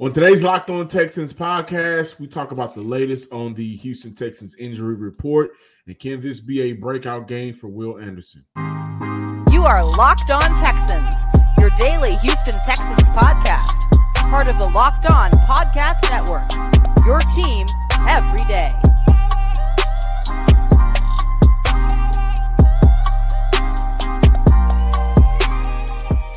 On today's Locked On Texans podcast, we talk about the latest on the Houston Texans injury report and can this be a breakout game for Will Anderson? You are Locked On Texans, your daily Houston Texans podcast, part of the Locked On Podcast Network. Your team every day.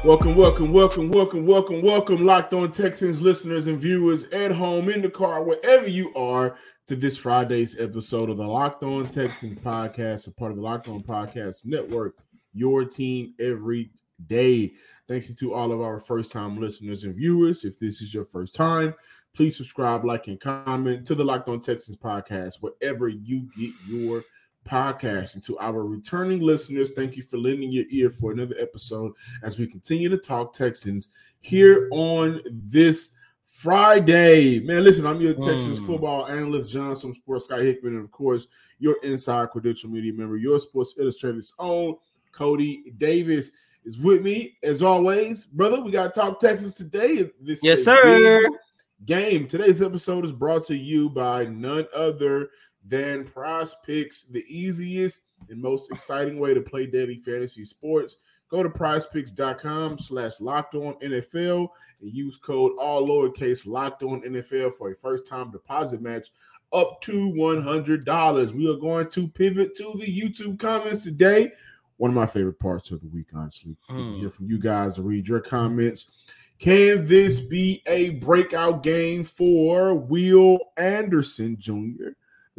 Welcome, welcome, welcome, welcome, welcome, welcome, Locked On Texans listeners and viewers at home, in the car, wherever you are, to this Friday's episode of the Locked On Texans podcast, a part of the Locked On Podcast Network, your team every day. Thank you to all of our first time listeners and viewers. If this is your first time, please subscribe, like, and comment to the Locked On Texans podcast, wherever you get your podcast. And to our returning listeners, thank you for lending your ear for another episode as we continue to talk Texans here on this Friday. Man, listen, I'm your Texans mm. football analyst, John, some sports guy Hickman, and of course, your inside credential media member, your Sports Illustrated's own Cody Davis is with me as always, brother. We got to talk Texas today. This yes, sir. Game. Today's episode is brought to you by none other than Prize Picks, the easiest and most exciting way to play daily fantasy sports. Go to prizepicks.com slash locked on NFL and use code all lowercase locked on NFL for a first time deposit match up to $100. We are going to pivot to the YouTube comments today. One of my favorite parts of the week, honestly. Mm. Hear from you guys and read your comments. Can this be a breakout game for Will Anderson Jr.?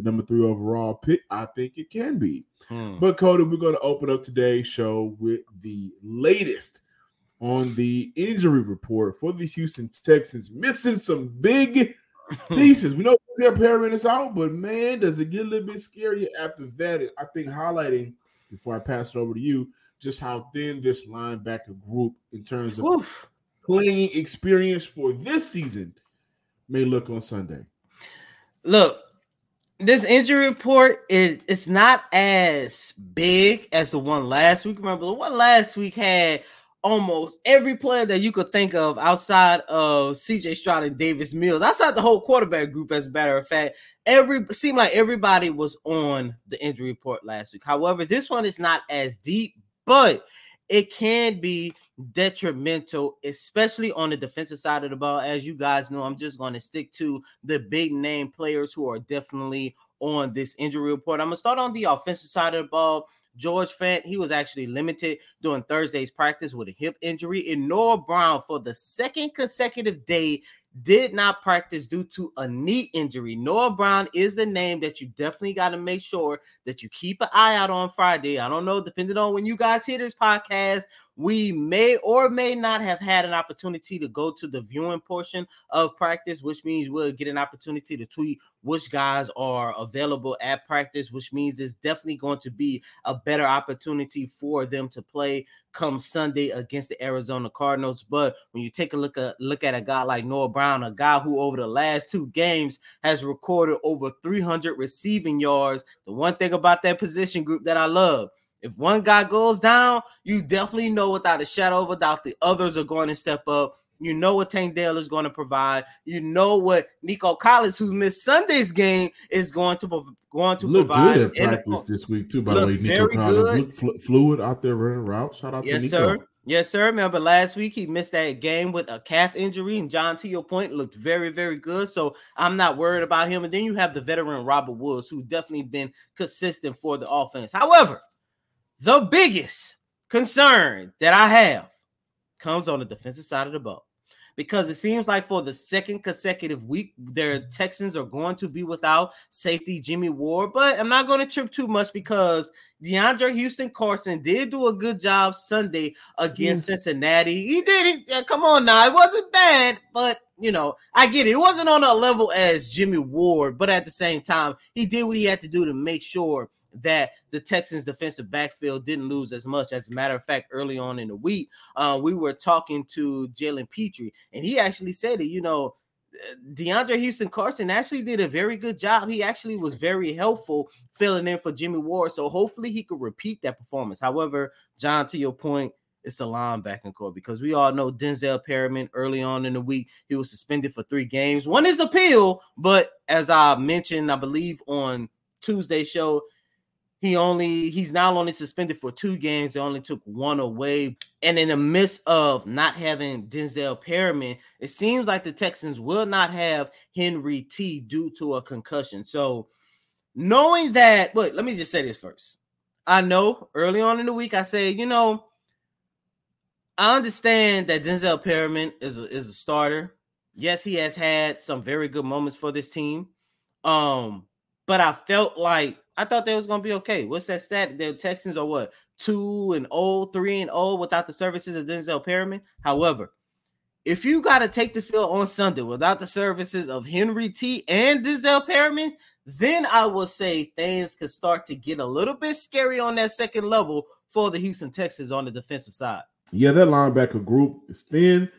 The number three overall pick? I think it can be. Hmm. But Cody, we're going to open up today's show with the latest on the injury report for the Houston Texans, missing some big pieces. we know their parent is out, but man, does it get a little bit scarier after that? I think highlighting before I pass it over to you, just how thin this linebacker group in terms of Oof. playing experience for this season may look on Sunday. Look, this injury report is it's not as big as the one last week. Remember, the one last week had almost every player that you could think of outside of CJ Stroud and Davis Mills, outside the whole quarterback group, as a matter of fact. Every seemed like everybody was on the injury report last week. However, this one is not as deep, but it can be detrimental, especially on the defensive side of the ball. As you guys know, I'm just going to stick to the big name players who are definitely on this injury report. I'm going to start on the offensive side of the ball. George Fant, he was actually limited during Thursday's practice with a hip injury. And Noah Brown, for the second consecutive day, did not practice due to a knee injury. Noah Brown is the name that you definitely got to make sure that you keep an eye out on Friday. I don't know, depending on when you guys hear this podcast, we may or may not have had an opportunity to go to the viewing portion of practice, which means we'll get an opportunity to tweet which guys are available at practice, which means it's definitely going to be a better opportunity for them to play come Sunday against the Arizona Cardinals. But when you take a look at look at a guy like Noah Brown, a guy who over the last two games has recorded over 300 receiving yards, the one thing about that position group that I love if one guy goes down, you definitely know without a shadow of a doubt the others are going to step up. You know what Tank Dell is going to provide. You know what Nico Collins, who missed Sunday's game, is going to going to look provide. good at practice this week too. By the way, Nico Collins looked fluid out there running routes. Shout out yes, to Nico. Yes, sir. Yes, sir. Remember last week he missed that game with a calf injury, and John, to your point, looked very, very good. So I'm not worried about him. And then you have the veteran Robert Woods, who's definitely been consistent for the offense. However, the biggest concern that I have comes on the defensive side of the ball because it seems like for the second consecutive week, their Texans are going to be without safety Jimmy Ward. But I'm not going to trip too much because DeAndre Houston Carson did do a good job Sunday against mm. Cincinnati. He did it. Come on now, it wasn't bad, but you know, I get it. It wasn't on a level as Jimmy Ward, but at the same time, he did what he had to do to make sure that the Texans defensive backfield didn't lose as much. As a matter of fact, early on in the week, uh, we were talking to Jalen Pitre, and he actually said it, you know, DeAndre Houston Carson actually did a very good job. He actually was very helpful filling in for Jimmy Ward. So hopefully he could repeat that performance. However, John, to your point, it's the linebacking corps because we all know Denzel Perryman early on in the week he was suspended for three games. One is appeal, but as I mentioned, I believe on Tuesday show, he only he's now only suspended for two games. They only took one away. And in the midst of not having Denzel Perryman, it seems like the Texans will not have Henry T due to a concussion. So knowing that, but let me just say this first. I know early on in the week I said, you know, I understand that Denzel Perryman is a, is a starter. Yes, he has had some very good moments for this team. Um, but I felt like I thought they was gonna be okay. What's that stat? The Texans are what two and old, three and old without the services of Denzel Perryman. However, if you got to take the field on Sunday without the services of Henry T and Denzel Perryman, then I will say things could start to get a little bit scary on that second level for the Houston Texans on the defensive side. Yeah, that linebacker group is thin.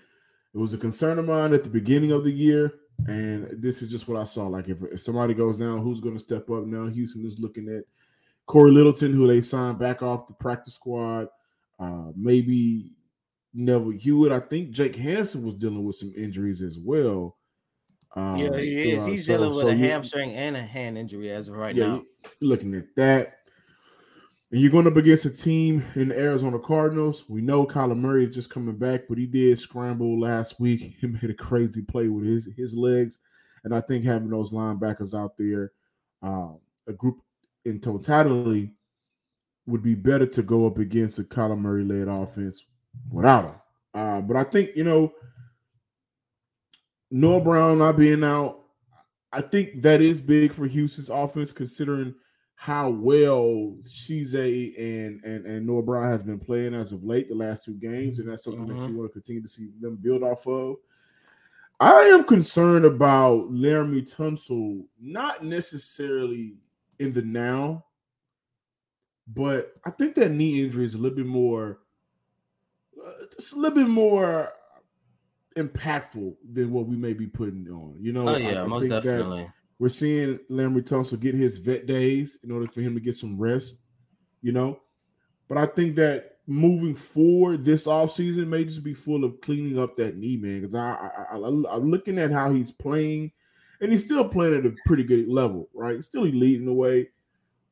It was a concern of mine at the beginning of the year, and this is just what I saw. Like if, if somebody goes down, who's going to step up now? Houston is looking at Corey Littleton, who they signed back off the practice squad. Uh, maybe Neville Hewitt. I think Jake Hansen was dealing with some injuries as well. Um, yeah, he is. He's so, dealing with so a hamstring and a hand injury as of right yeah, now. Looking at that. And you're going up against a team in the Arizona Cardinals. We know Kyler Murray is just coming back, but he did scramble last week. He made a crazy play with his his legs, and I think having those linebackers out there, uh, a group in totality, would be better to go up against a Kyler Murray led offense without him. Uh, but I think you know Noah Brown not being out, I think that is big for Houston's offense, considering how well Cezie and, and and Noah Brown has been playing as of late, the last two games, and that's something that you mm-hmm. want to continue to see them build off of. I am concerned about Laremy Tunsil, not necessarily in the now, but I think that knee injury is a little bit more, uh, just a little bit more impactful than what we may be putting on. You know, oh yeah, I, I most definitely. We're seeing Laremy Tunsil get his vet days in order for him to get some rest, you know. But I think that moving forward, this offseason may just be full of cleaning up that knee, man. Because I, I, I, am looking at how he's playing, and he's still playing at a pretty good level, right? Still leading the way,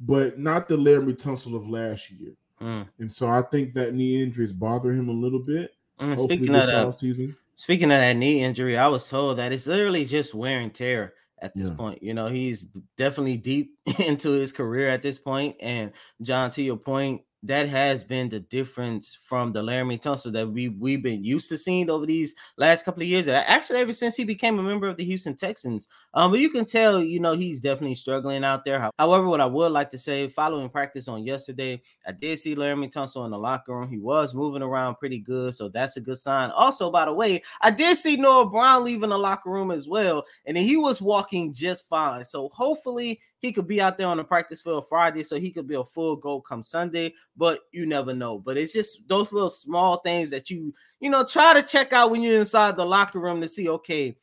but not the Laremy Tunsil of last year. Mm. And so I think that knee injury is bothering him a little bit. Mm, speaking of that, season. speaking of that knee injury, I was told that it's literally just wear and tear at this yeah. point. You know, he's definitely deep into his career at this point. And John, to your point, that has been the difference from the Laremy Tunsil that we we've been used to seeing over these last couple of years. Actually, ever since he became a member of the Houston Texans. Um, but you can tell, you know, he's definitely struggling out there. However, what I would like to say, following practice on yesterday, I did see Laremy Tunsil in the locker room. He was moving around pretty good, so that's a good sign. Also, by the way, I did see Noah Brown leaving the locker room as well, and he was walking just fine. So hopefully he could be out there on the practice field Friday, so he could be a full go come Sunday. But you never know. But it's just those little small things that you you know try to check out when you're inside the locker room to see okay,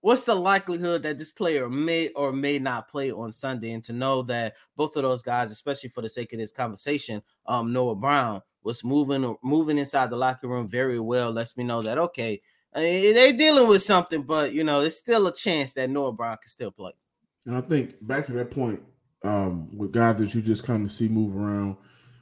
what's the likelihood that this player may or may not play on Sunday, and to know that both of those guys, especially for the sake of this conversation, um, Noah Brown was moving moving inside the locker room very well. Lets me know that okay. Eh, they're dealing with something, but you know, there's still a chance that Noah Brown can still play. And I think back to that point, um, with guys that you just kind of see move around,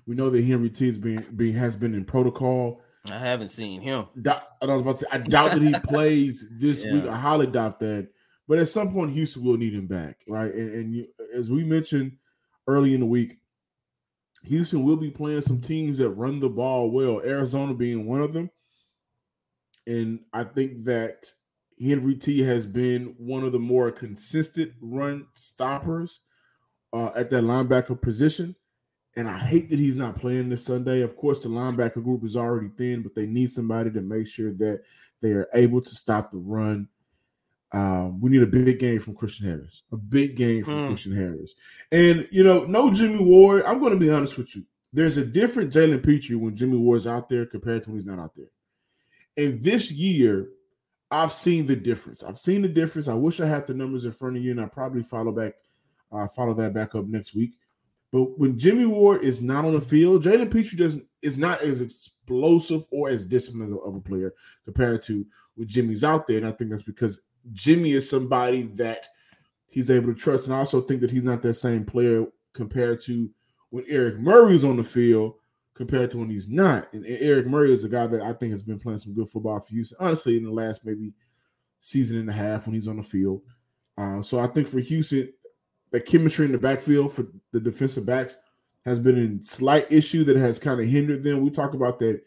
we know that Henry T has been, being has been in protocol. I haven't seen him. I was about to say, I doubt that he plays this yeah. week. I highly doubt that. But at some point, Houston will need him back, right? And, and you, as we mentioned early in the week, Houston will be playing some teams that run the ball well. Arizona being one of them, and I think that Henry T has been one of the more consistent run stoppers uh, at that linebacker position. And I hate that he's not playing this Sunday. Of course, the linebacker group is already thin, but they need somebody to make sure that they are able to stop the run. Um, we need a big game from Christian Harris, a big game from mm. Christian Harris. And, you know, no Jimmy Ward. I'm going to be honest with you. There's a different Jalen Pitre when Jimmy Ward's out there compared to when he's not out there. And this year, I've seen the difference. I've seen the difference. I wish I had the numbers in front of you, and I probably follow back, uh, follow that back up next week. But when Jimmy Ward is not on the field, Jalen Pitre doesn't is not as explosive or as disciplined of a player compared to when Jimmy's out there. And I think that's because Jimmy is somebody that he's able to trust. And I also think that he's not that same player compared to when Eric Murray's on the field compared to when he's not. And Eric Murray is a guy that I think has been playing some good football for Houston, honestly, in the last maybe season and a half when he's on the field. Uh, so I think for Houston, the chemistry in the backfield for the defensive backs has been a slight issue that has kind of hindered them. We talk about that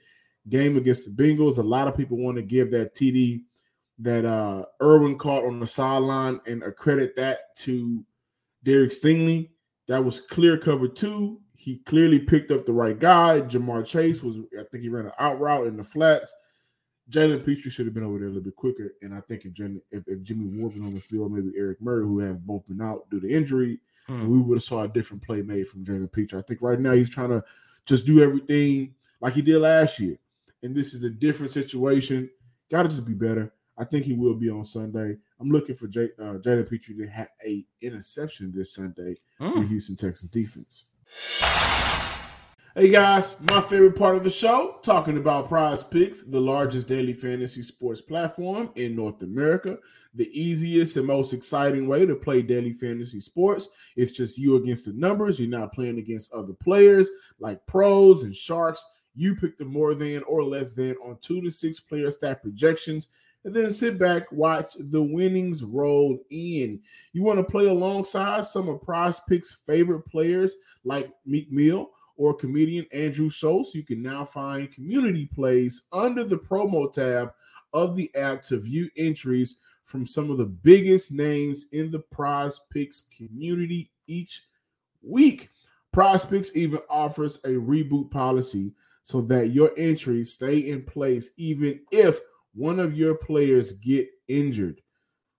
game against the Bengals. A lot of people want to give that TD that uh Irwin caught on the sideline and accredit that to Derek Stingley. That was clear cover two. He clearly picked up the right guy. Ja'Marr Chase was, I think he ran an out route in the flats. Jalen Pitre should have been over there a little bit quicker. And I think if, Jen, if, if Jimmy Ward was on the field, maybe Eric Murray, who have both been out due to injury, hmm. we would have saw a different play made from Jalen Pitre. I think right now he's trying to just do everything like he did last year. And this is a different situation. Got to just be better. I think he will be on Sunday. I'm looking for J, uh, Jalen Pitre to have a interception this Sunday mm. for Houston Texans defense. Hey guys, my favorite part of the show, talking about Prize Picks, the largest daily fantasy sports platform in North America. The easiest and most exciting way to play daily fantasy sports. It's just you against the numbers. You're not playing against other players like pros and sharks. You pick the more than or less than on two to six player stat projections and then sit back, watch the winnings roll in. You want to play alongside some of Prize Picks' favorite players like Meek Mill or comedian Andrew Schulz. You can now find community plays under the promo tab of the app to view entries from some of the biggest names in the Prize Picks community each week. Prize Picks even offers a reboot policy so that your entries stay in place even if one of your players get injured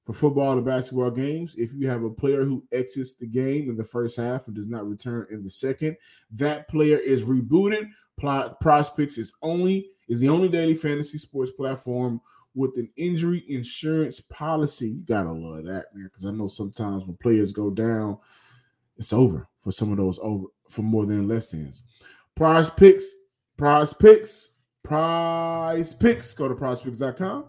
for football and basketball games. If you have a player who exits the game in the first half and does not return in the second, that player is rebooted. Prize Picks is only is the only daily fantasy sports platform with an injury insurance policy. You gotta love that, man, because I know sometimes when players go down, it's over for some of those over for more than less than's. Prize Picks, Prize Picks Prize Picks. Go to prizepicks.com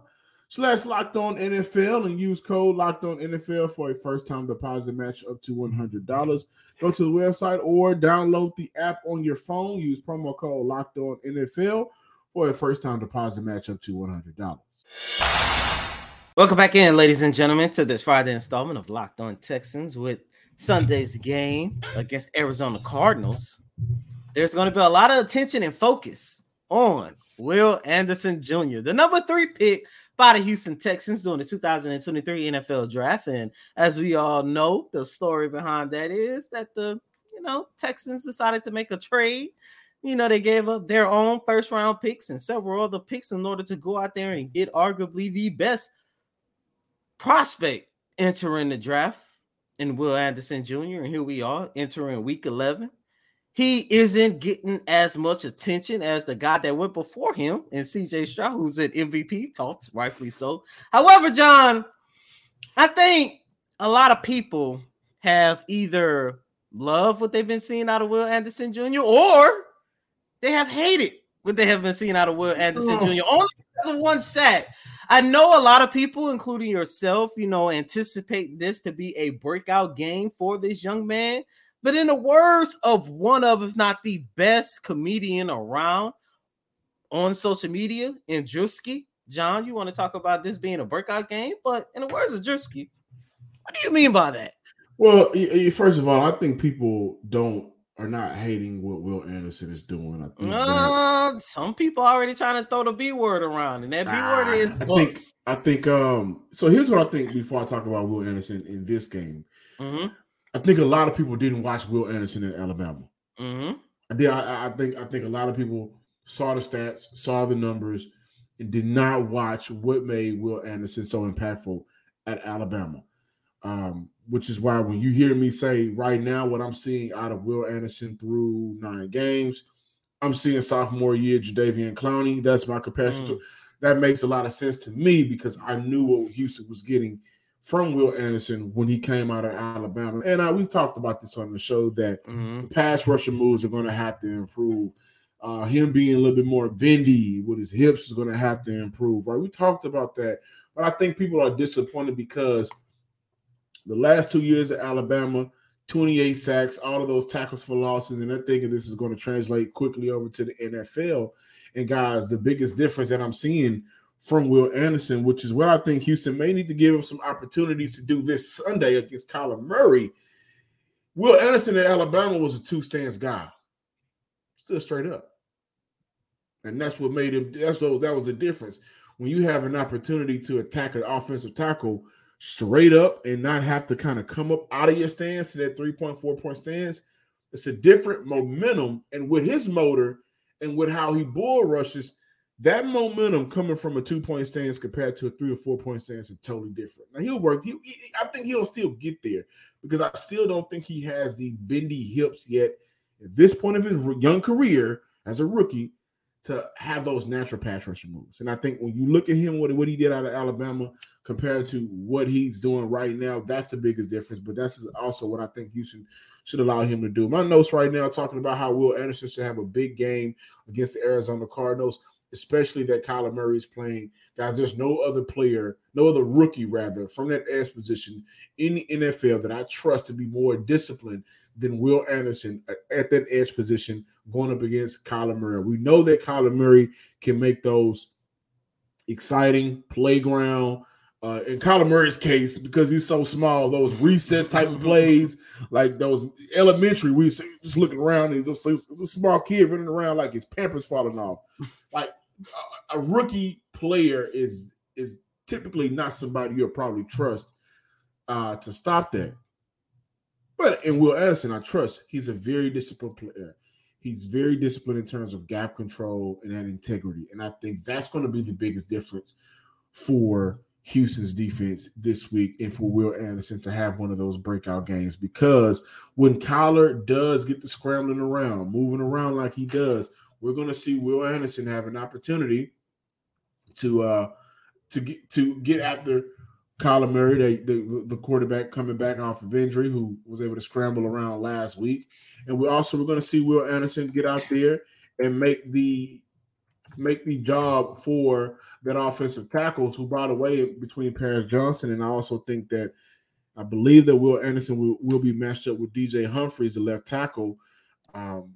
slash locked on NFL and use code locked on NFL for a first time deposit match up to $100. Go to the website or download the app on your phone. Use promo code locked on NFL for a first time deposit match up to $100. Welcome back in, ladies and gentlemen, to this Friday installment of Locked On Texans with Sunday's game against Arizona Cardinals. There's going to be a lot of attention and focus on Will Anderson Jr., the number three pick by the Houston Texans during the 2023 NFL draft. And as we all know, the story behind that is that the you know Texans decided to make a trade. You know, they gave up their own first round picks and several other picks in order to go out there and get arguably the best prospect entering the draft in Will Anderson Jr. And here we are entering week 11 he isn't getting as much attention as the guy that went before him and CJ Stroud, who's an MVP talks, rightfully so. However, John, I think a lot of people have either loved what they've been seeing out of Will Anderson Jr. or they have hated what they have been seeing out of Will Anderson oh. Jr. Only because of one sack. I know a lot of people, including yourself, you know, anticipate this to be a breakout game for this young man. But in the words of one of, if not the best comedian around on social media, in Drewski, John, you want to talk about this being a breakout game? But in the words of Drewski, what do you mean by that? Well, first of all, I think people don't are not hating what Will Anderson is doing. I think uh, that, some people already trying to throw the B word around, and that B word is I think I think um so here's what I think before I talk about Will Anderson in this game. Mm-hmm. I think a lot of people didn't watch Will Anderson in Alabama. Mm-hmm. I did. I, I, think. I think a lot of people saw the stats, saw the numbers, and did not watch what made Will Anderson so impactful at Alabama. Um, which is why when you hear me say right now what I'm seeing out of Will Anderson through nine games, I'm seeing sophomore year Jadeveon Clowney. That's my comparison. Mm. That makes a lot of sense to me because I knew what Houston was getting from Will Anderson when he came out of Alabama. And uh, we've talked about this on the show that Mhm. the pass rusher moves are going to have to improve. Uh, him being a little bit more bendy with his hips is going to have to improve. Right? We talked about that, but I think people are disappointed because the last two years at Alabama, 28 sacks, all of those tackles for losses, and they're thinking this is going to translate quickly over to the NFL. And guys, the biggest difference that I'm seeing from Will Anderson, which is what I think Houston may need to give him some opportunities to do this Sunday against Kyler Murray. Will Anderson at Alabama was a two stance guy, still straight up. And that's what made him, that's what that was the difference. When you have an opportunity to attack an offensive tackle straight up and not have to kind of come up out of your stance to that 3.4 point stance, it's a different momentum. And with his motor and with how he bull rushes, that momentum coming from a two point stance compared to a three or four point stance is totally different. Now he'll work. He, he- I think he'll still get there because I still don't think he has the bendy hips yet at this point of his young career as a rookie to have those natural pass rusher moves. And I think when you look at him, what, what he did out of Alabama compared to what he's doing right now, that's the biggest difference. But that's also what I think Houston should should allow him to do. My notes right now talking about how Will Anderson should have a big game against the Arizona Cardinals, especially that Kyler Murray is playing. Guys, there's no other player, no other rookie rather, from that edge position in the NFL that I trust to be more disciplined than Will Anderson at- at that edge position going up against Kyler Murray. We know that Kyler Murray can make those exciting playground. Uh, in Kyler Murray's case, because he's so small, those recess type of plays, like those elementary, we just looking around, he's a, he's a small kid running around like his pampers falling off. Like a, rookie player is is typically not somebody you'll probably trust uh, to stop that. But in Will Anderson, I trust he's a very disciplined player. He's very disciplined in terms of gap control and that integrity. And I think that's going to be the biggest difference for Houston's defense this week and for Will Anderson to have one of those breakout games. Because when Kyler does get to scrambling around, moving around like he does, we're going to see Will Anderson have an opportunity to uh to get to get after Kyler Murray, the, the, the quarterback coming back off of injury, who was able to scramble around last week. And we also we're going to see Will Anderson get out there and make the make the job for that offensive tackles. Who, by the way, between Paris Johnson and I also think that I believe that Will Anderson will, will be matched up with DJ Humphries, the left tackle. Um,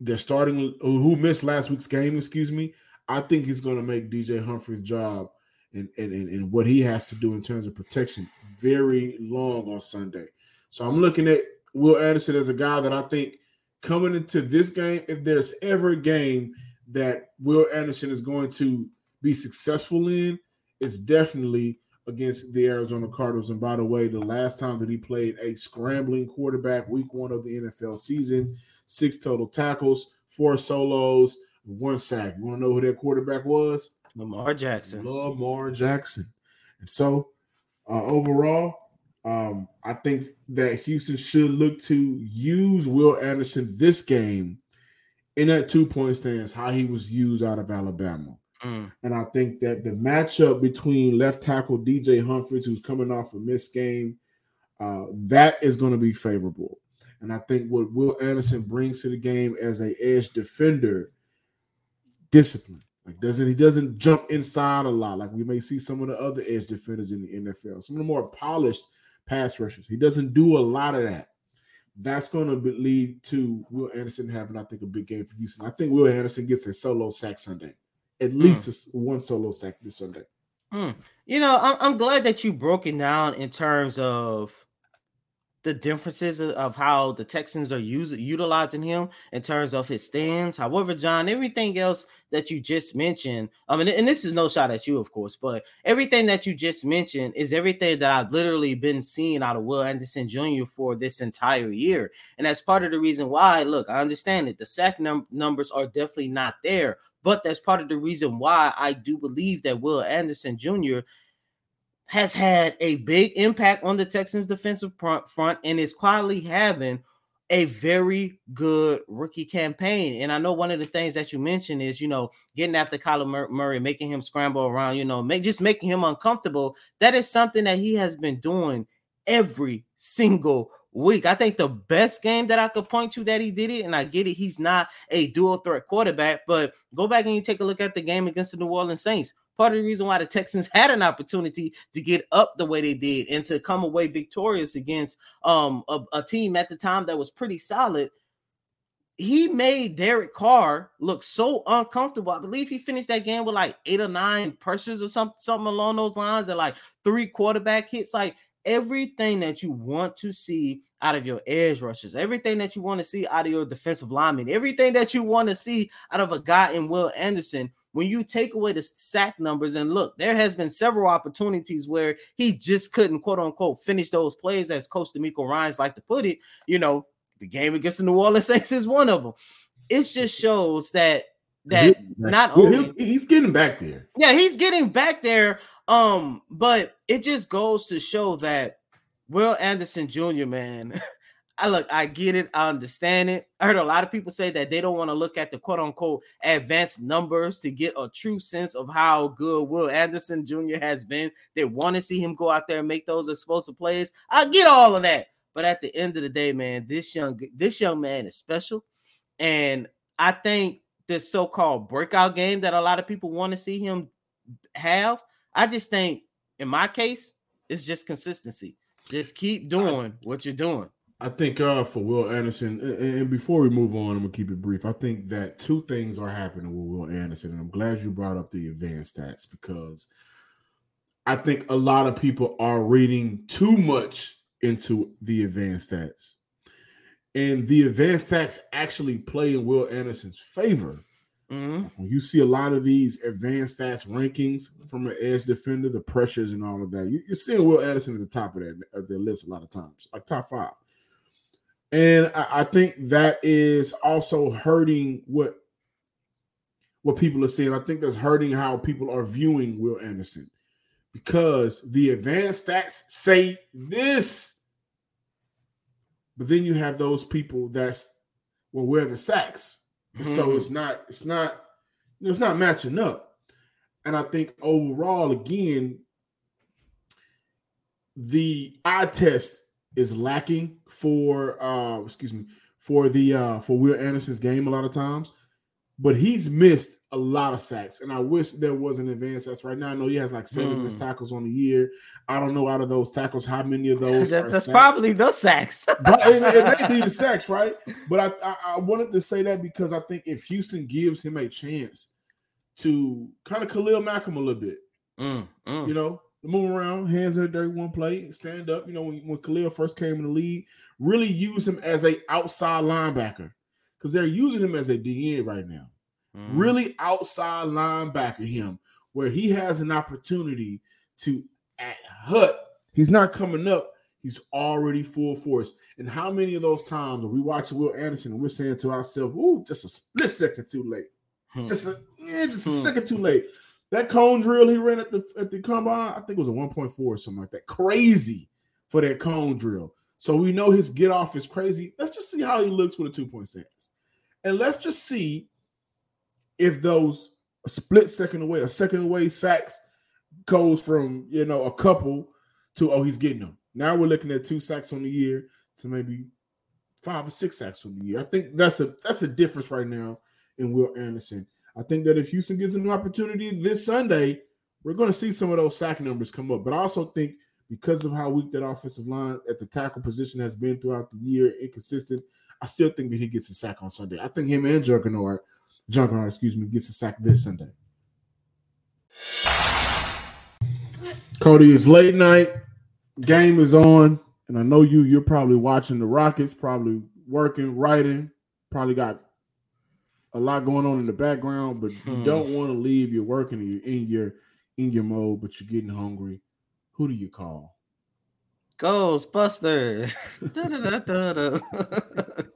they're starting oh, who missed last week's game. Excuse me. I think he's going to make DJ Humphries' job and, and, and, and what he has to do in terms of protection very long on Sunday. So I'm looking at Will Anderson as a guy that I think coming into this game, if there's ever a game that Will Anderson is going to be successful in, it's definitely against the Arizona Cardinals. And by the way, the last time that he played a scrambling quarterback, week one of the NFL season, six total tackles, four solos, one sack. You want to know who that quarterback was? Lamar Jackson. Lamar Jackson. And so, uh, overall, um, I think that Houston should look to use Will Anderson this game in that two point stance, how he was used out of Alabama. Mm. And I think that the matchup between left tackle DJ Humphries, who's coming off a missed game, uh, that is going to be favorable. And I think what Will Anderson brings to the game as a edge defender, discipline. Like doesn't he doesn't jump inside a lot like we may see some of the other edge defenders in the NFL. Some of the more polished pass rushers. He doesn't do a lot of that. That's going to lead to Will Anderson having, I think, a big game for Houston. I think Will Anderson gets a solo sack Sunday, at hmm. least a- one solo sack this Sunday. Hmm. You know, I'm, I'm glad that you broke it down in terms of the differences of, how the Texans are using utilizing him in terms of his stands. However, John, everything else that you just mentioned, I mean, and this is no shot at you, of course, but everything that you just mentioned is everything that I've literally been seeing out of Will Anderson Jr. for this entire year. And that's part of the reason why, look, I understand it. The sack num- numbers are definitely not there, but that's part of the reason why I do believe that Will Anderson Jr. has had a big impact on the Texans defensive front, and is quietly having a very good rookie campaign. And I know one of the things that you mentioned is, you know, getting after Kyler Murray, making him scramble around, you know, make, just making him uncomfortable. That is something that he has been doing every single week. I think the best game that I could point to that he did it, and I get it, he's not a dual threat quarterback, but go back and you take a look at the game against the New Orleans Saints part of the reason why the Texans had an opportunity to get up the way they did and to come away victorious against um a, a team at the time that was pretty solid. He made Derek Carr look so uncomfortable. I believe he finished that game with like eight or nine pressures or something, something along those lines, and like three quarterback hits. Like everything that you want to see out of your edge rushers, everything that you want to see out of your defensive linemen, everything that you want to see out of a guy in Will Anderson when you take away the sack numbers and look, there has been several opportunities where he just couldn't quote unquote finish those plays, as Coach DeMeco Ryans like to put it. You know, the game against the New Orleans Saints is one of them. It just shows that that not only he's getting back there. Yeah, he's getting back there. Um, but it just goes to show that Will Anderson Jr., man, I look, I get it, I understand it. I heard a lot of people say that they don't want to look at the quote unquote advanced numbers to get a true sense of how good Will Anderson Jr. has been. They want to see him go out there and make those explosive plays. I get all of that. But at the end of the day, man, this young this young man is special. And I think this so-called breakout game that a lot of people want to see him have, I just think in my case, it's just consistency. Just keep doing what you're doing. I think uh, for Will Anderson, and before we move on, I'm gonna keep it brief. I think that two things are happening with Will Anderson, and I'm glad you brought up the advanced stats because I think a lot of people are reading too much into the advanced stats, and the advanced stats actually play in Will Anderson's favor. Mm-hmm. When you see a lot of these advanced stats rankings from an edge defender, the pressures and all of that, you, are seeing Will Anderson at the top of that of their list a lot of times, like top five. And I, I think that is also hurting what what people are seeing. I think that's hurting how people are viewing Will Anderson because the advanced stats say this, but then you have those people that's well, where the sacks, mm-hmm. so it's not it's not you know, it's not matching up. And I think overall, again, the eye test is lacking for uh excuse me for the uh for Will Anderson's game a lot of times, but he's missed a lot of sacks, and I wish there was an advance that's right now. I know he has like seven mm. missed tackles on the year. I don't know out of those tackles how many of those that's, that's probably the sacks. but it, it, may be the sacks, right? But I, I I wanted to say that because I think if Houston gives him a chance to kind of Khalil Mack him a little bit, mm, mm. you know, move around, hands in the dirt, one play, stand up. You know, when, when Khalil first came in the league, really use him as a outside linebacker because they're using him as a DN right now. Mm. Really outside linebacker him, where he has an opportunity to at hut. He's not coming up. He's already full force. And how many of those times are we watching Will Anderson and we're saying to ourselves, "Ooh, just a split second too late, hmm. just a yeah, just a hmm. second too late." That cone drill he ran at the at the combine, I think it was a 1.4 or something like that. Crazy for that cone drill. So we know his get off is crazy. Let's just see how he looks with a two point stance. And let's just see if those split second away, a second away sacks goes from you know a couple to oh he's getting them. Now we're looking at two sacks on the year to maybe five or six sacks on the year. I think that's a that's a difference right now in Will Anderson. I think that if Houston him an opportunity this Sunday, we're going to see some of those sack numbers come up. But I also think because of how weak that offensive line at the tackle position has been throughout the year, inconsistent, I still think that he gets a sack on Sunday. I think him and Juggernaut, Juggernaut, excuse me, gets a sack this Sunday. Cody, it's late night. Game is on, and I know you. You're probably watching the Rockets, probably working, writing, probably got a lot going on in the background, but you hmm. don't want to leave your work and you're in your in your mode, but you're getting hungry. Who do you call? Ghostbusters.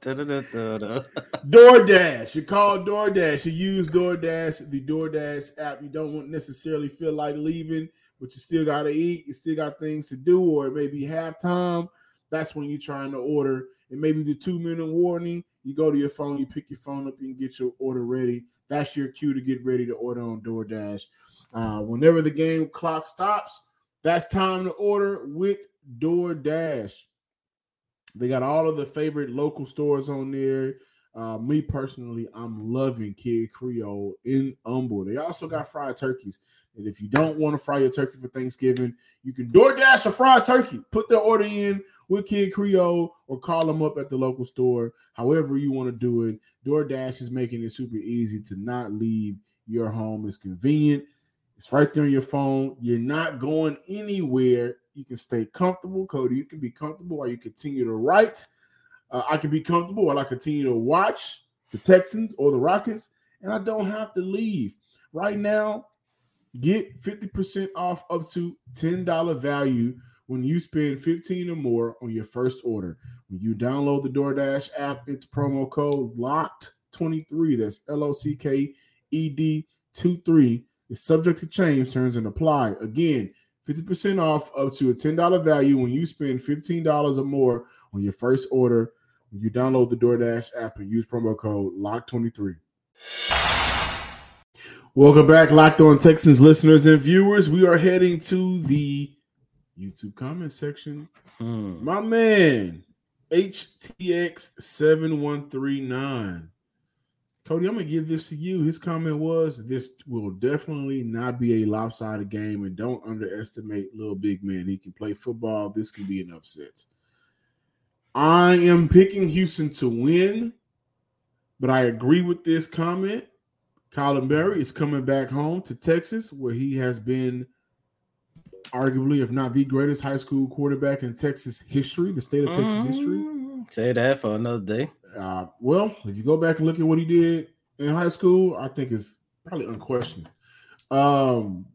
DoorDash. You call DoorDash. You use DoorDash, the DoorDash app. You don't necessarily feel like leaving, but you still got to eat. You still got things to do, or it may be halftime. That's when you're trying to order it may be the two minute warning. You go to your phone, you pick your phone up, you can get your order ready. That's your cue to get ready to order on DoorDash. Uh, whenever the game clock stops, that's time to order with DoorDash. They got all of the favorite local stores on there. Uh, me personally, I'm loving Kid Creole in Humble. They also got fried turkeys. And if you don't want to fry your turkey for Thanksgiving, you can DoorDash a fried turkey. Put the order in with Kid Creole or call them up at the local store. However, you want to do it. DoorDash is making it super easy to not leave your home. It's convenient. It's right there on your phone. You're not going anywhere. You can stay comfortable, Cody. You can be comfortable while you continue to write. Uh, I can be comfortable while I continue to watch the Texans or the Rockets, and I don't have to leave. Right now, get 50% off up to $10 value when you spend 15 or more on your first order. When you download the DoorDash app, it's promo code LOCKED23. That's L O C K E D 23. It's subject to change, terms and apply. Again, 50% off up to a $10 value when you spend $15 or more on your first order when you download the DoorDash app and use promo code LOCK23. Welcome back, Locked On Texans listeners and viewers. We are heading to the YouTube comment section. Hmm. My man, HTX7139. Cody, I'm gonna give this to you. His comment was this will definitely not be a lopsided game, and don't underestimate little big man. He can play football. This can be an upset. I am picking Houston to win, but I agree with this comment. Kyler Murray is coming back home to Texas, where he has been arguably, if not the greatest high school quarterback in Texas history, the state of Texas history. Mm, Say that for another day. Uh, well, if you go back and look at what he did in high school, I think is probably unquestioned. Um,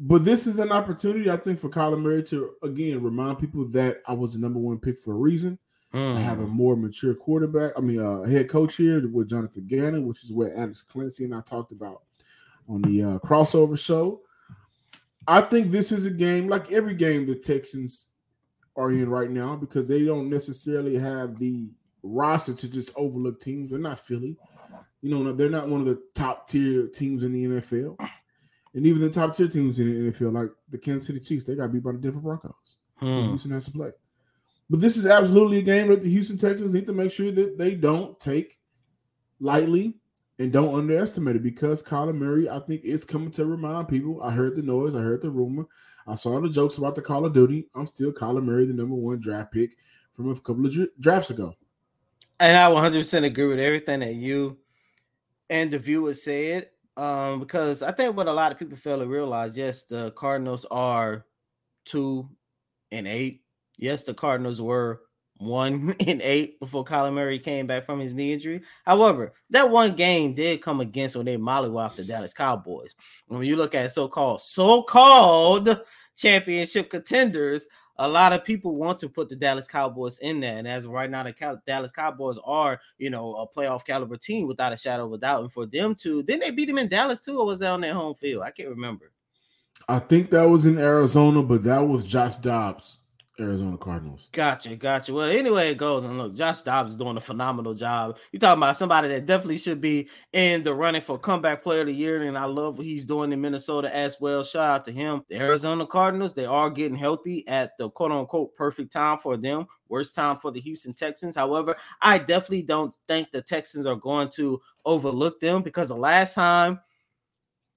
but this is an opportunity, I think, for Kyler Murray to again remind people that I was the number one pick for a reason. I have a Mm. more mature quarterback. I mean, uh, head coach here with Jonathan Gannon, which is what Alex Clancy and I talked about on the uh, crossover show. I think this is a game like every game the Texans are in right now because they don't necessarily have the roster to just overlook teams. They're not Philly, you know, they're not one of the top tier teams in the NFL. And even the top tier teams in the NFL, like the Kansas City Chiefs, they got beat by the Denver Broncos. Hmm. Houston has to play. But this is absolutely a game that the Houston Texans need to make sure that they don't take lightly and don't underestimate it because Kyler Murray, I think, is coming to remind people. I heard the noise, I heard the rumor, I saw the jokes about the Call of Duty. I'm still Kyler Murray, the number one draft pick from a couple of drafts ago. And I 100% agree with everything that you and the viewers said. Um, because I think what a lot of people fail to realize, yes, the Cardinals are two and eight. Yes, the Cardinals were one and eight before Kyler Murray came back from his knee injury. However, that one game did come against when they mollywopped the Dallas Cowboys. When you look at so-called so-called championship contenders, a lot of people want to put the Dallas Cowboys in there. And as right now, the Cow- Dallas Cowboys are, you know, a playoff caliber team without a shadow of a doubt. And for them to, didn't they beat them in Dallas too, or was that on their home field? I can't remember. I think that was in Arizona, but that was Josh Dobbs, Arizona Cardinals. Gotcha, gotcha. Well, anyway, it goes. And look, Josh Dobbs is doing a phenomenal job. You're talking about somebody that definitely should be in the running for comeback player of the year. And I love what he's doing in Minnesota as well. Shout out to him. The Arizona Cardinals, they are getting healthy at the quote unquote perfect time for them. Worst time for the Houston Texans. However, I definitely don't think the Texans are going to overlook them because the last time,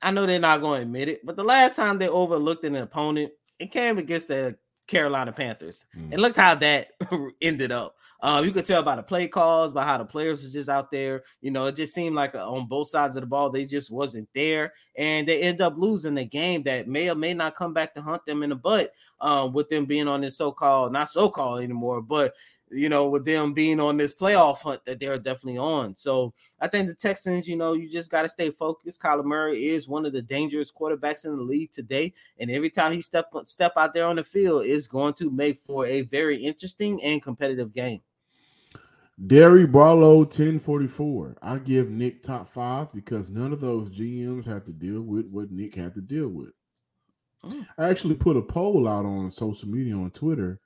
I know they're not going to admit it, but the last time they overlooked an opponent, it came against the Carolina Panthers. Mm. And look how that ended up. Uh, you could tell by the play calls, by how the players was just out there. You know, it just seemed like uh, on both sides of the ball, they just wasn't there, and they end up losing the game that may or may not come back to hunt them in the butt. Um, with them being on this so-called, not so-called anymore, but you know, with them being on this playoff hunt that they're definitely on. So I think the Texans, you know, you just got to stay focused. Kyler Murray is one of the dangerous quarterbacks in the league today, and every time he step step out there on the field, is going to make for a very interesting and competitive game. Derry Barlow 1044. I give Nick top five because none of those GMs have to deal with what Nick had to deal with. Mm. I actually put a poll out on social media on Twitter,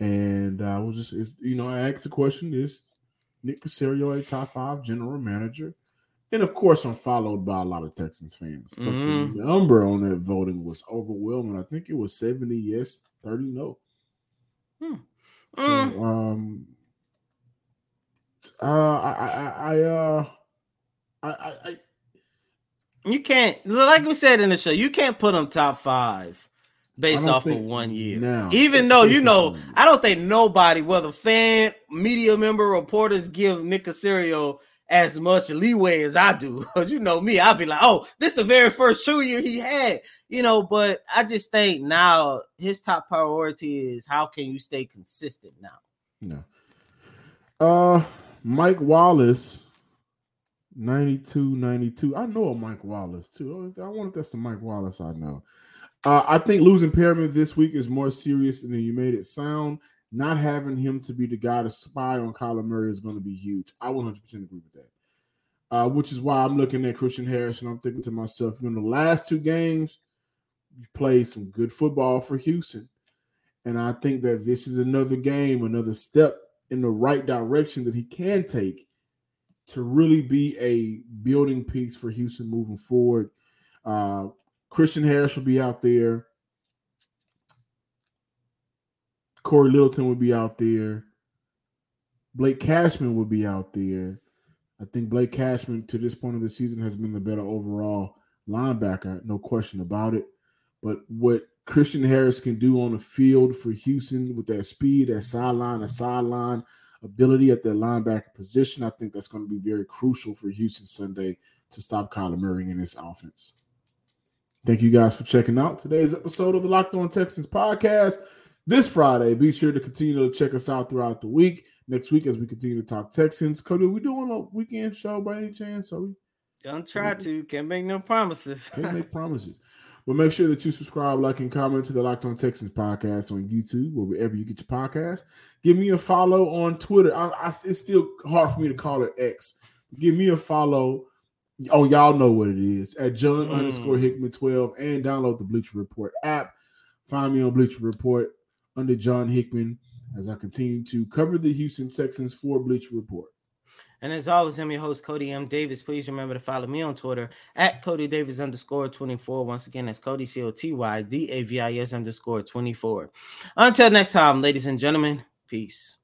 And I was just, it's, you know, I asked the question: Is Nick Caserio a top five general manager? And of course, I'm followed by a lot of Texans fans. But Mhm. the number on that voting was overwhelming. I think it was 70 yes, 30 no. Hmm. So, Mm. um, uh, I, I, I, uh, I, I, I, You can't, like we said in the show, you can't put them top five based off of one year. now, Even though you know. I don't think nobody, whether fan, media member, reporters, give Nick Caserio as much leeway as I do. Because you know me, I'll be like, oh, this the very first true year he had, you know. But I just think now his top priority is how can you stay consistent now. no. Uh, Mike Wallace, 92, 92. I know a Mike Wallace too. I wonder if that's the Mike Wallace I know. Uh, I think losing Perryman this week is more serious than you made it sound. Not having him to be the guy to spy on Kyler Murray is going to be huge. I 100% agree with that. Uh, which is why I'm looking at Christian Harris and I'm thinking to myself, know, the last two games, you've played some good football for Houston. And I think that this is another game, another step in the right direction that he can take to really be a building piece for Houston moving forward. Uh, Christian Harris will be out there. Cory Littleton will be out there. Blake Cashman will be out there. I think Blake Cashman to this point of the season has been the better overall linebacker, no question about it. But what Christian Harris can do on the field for Houston with that speed, that sideline, that sideline ability at that linebacker position, I think that's going to be very crucial for Houston Sunday to stop Kyler Murray in this offense. Thank you guys for checking out today's episode of the Locked On Texans podcast. This Friday, be sure to continue to check us out throughout the week. Next week, as we continue to talk Texans, Coty, are we doing a weekend show by any chance? Are we? Don't try to, can't make no promises. Can't make promises. But make sure that you subscribe, like, and comment to the Locked On Texans podcast on YouTube or wherever you get your podcast. Give me a follow on Twitter. I, I, it's still hard for me to call it X. Give me a follow. Oh, y'all know what it is at John Mm. underscore Hickman 12 and download the Bleacher Report app. Find me on Bleacher Report under John Hickman as I continue to cover the Houston Texans for Bleacher Report. And as always, I'm your host, Coty M. Davis. Please remember to follow me on Twitter at Coty Davis underscore 24. Once again, that's Coty C O T Y D A V I S underscore 24. Until next time, ladies and gentlemen, peace.